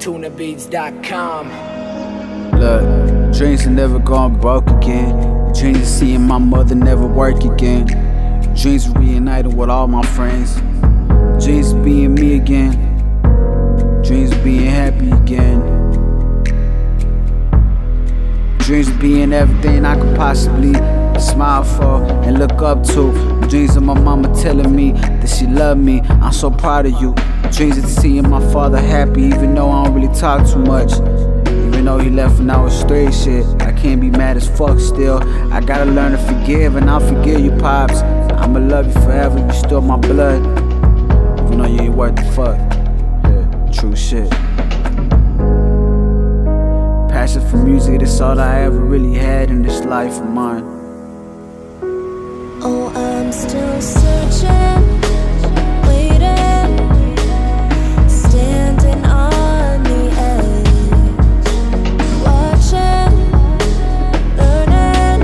tunabeats.com. Look, dreams are never gone broke again. Dreams of seeing my mother never work again. Dreams of reuniting with all my friends. Dreams of being me again. Dreams of being happy again. Dreams of being everything I could possibly smile for and look up to. Dreams of my mama telling me that she loved me. I'm so proud of you. Dreams of seeing my father happy, even though I don't really talk too much. Even though he left when I was three, shit, I can't be mad as fuck still. I gotta learn to forgive, and I'll forgive you, pops. I'ma love you forever, you still my blood. Even though you ain't worth the fuck. Yeah, true shit. Passion for music, that's all I ever really had in this life of mine. Oh, I'm still searching, waiting, standing on the edge, watching, learning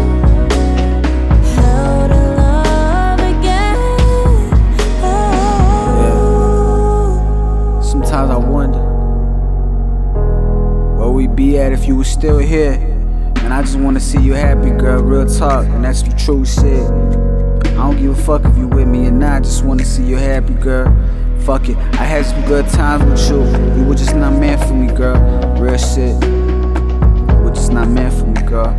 how to love again. Oh. Sometimes I wonder where we'd be at if you were still here. And I just wanna see you happy, girl. Real talk, and that's the true shit. I don't give a fuck if you with me or not. I just wanna see you happy, girl. Fuck it. I had some good times with you. You were just not meant for me, girl. Real shit. You were just not meant for me, girl.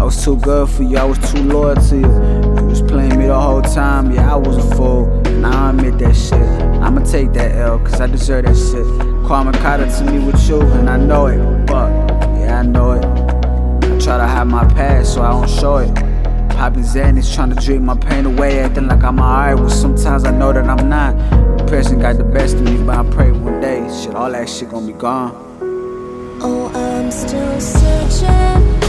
I was too good for you. I was too loyal to you. You was playing me the whole time. Yeah, I was a fool. And I admit that shit. I'ma take that L, cause I deserve that shit. Karma up to me with you, and I know it. Fuck. Yeah, I know it. Try to hide my past so I don't show it. Zen is trying to drink my pain away, acting like I'm alright. Well, sometimes I know that I'm not. Depression got the best of me, but I pray one day, shit, all that shit gonna be gone. Oh, I'm still searching,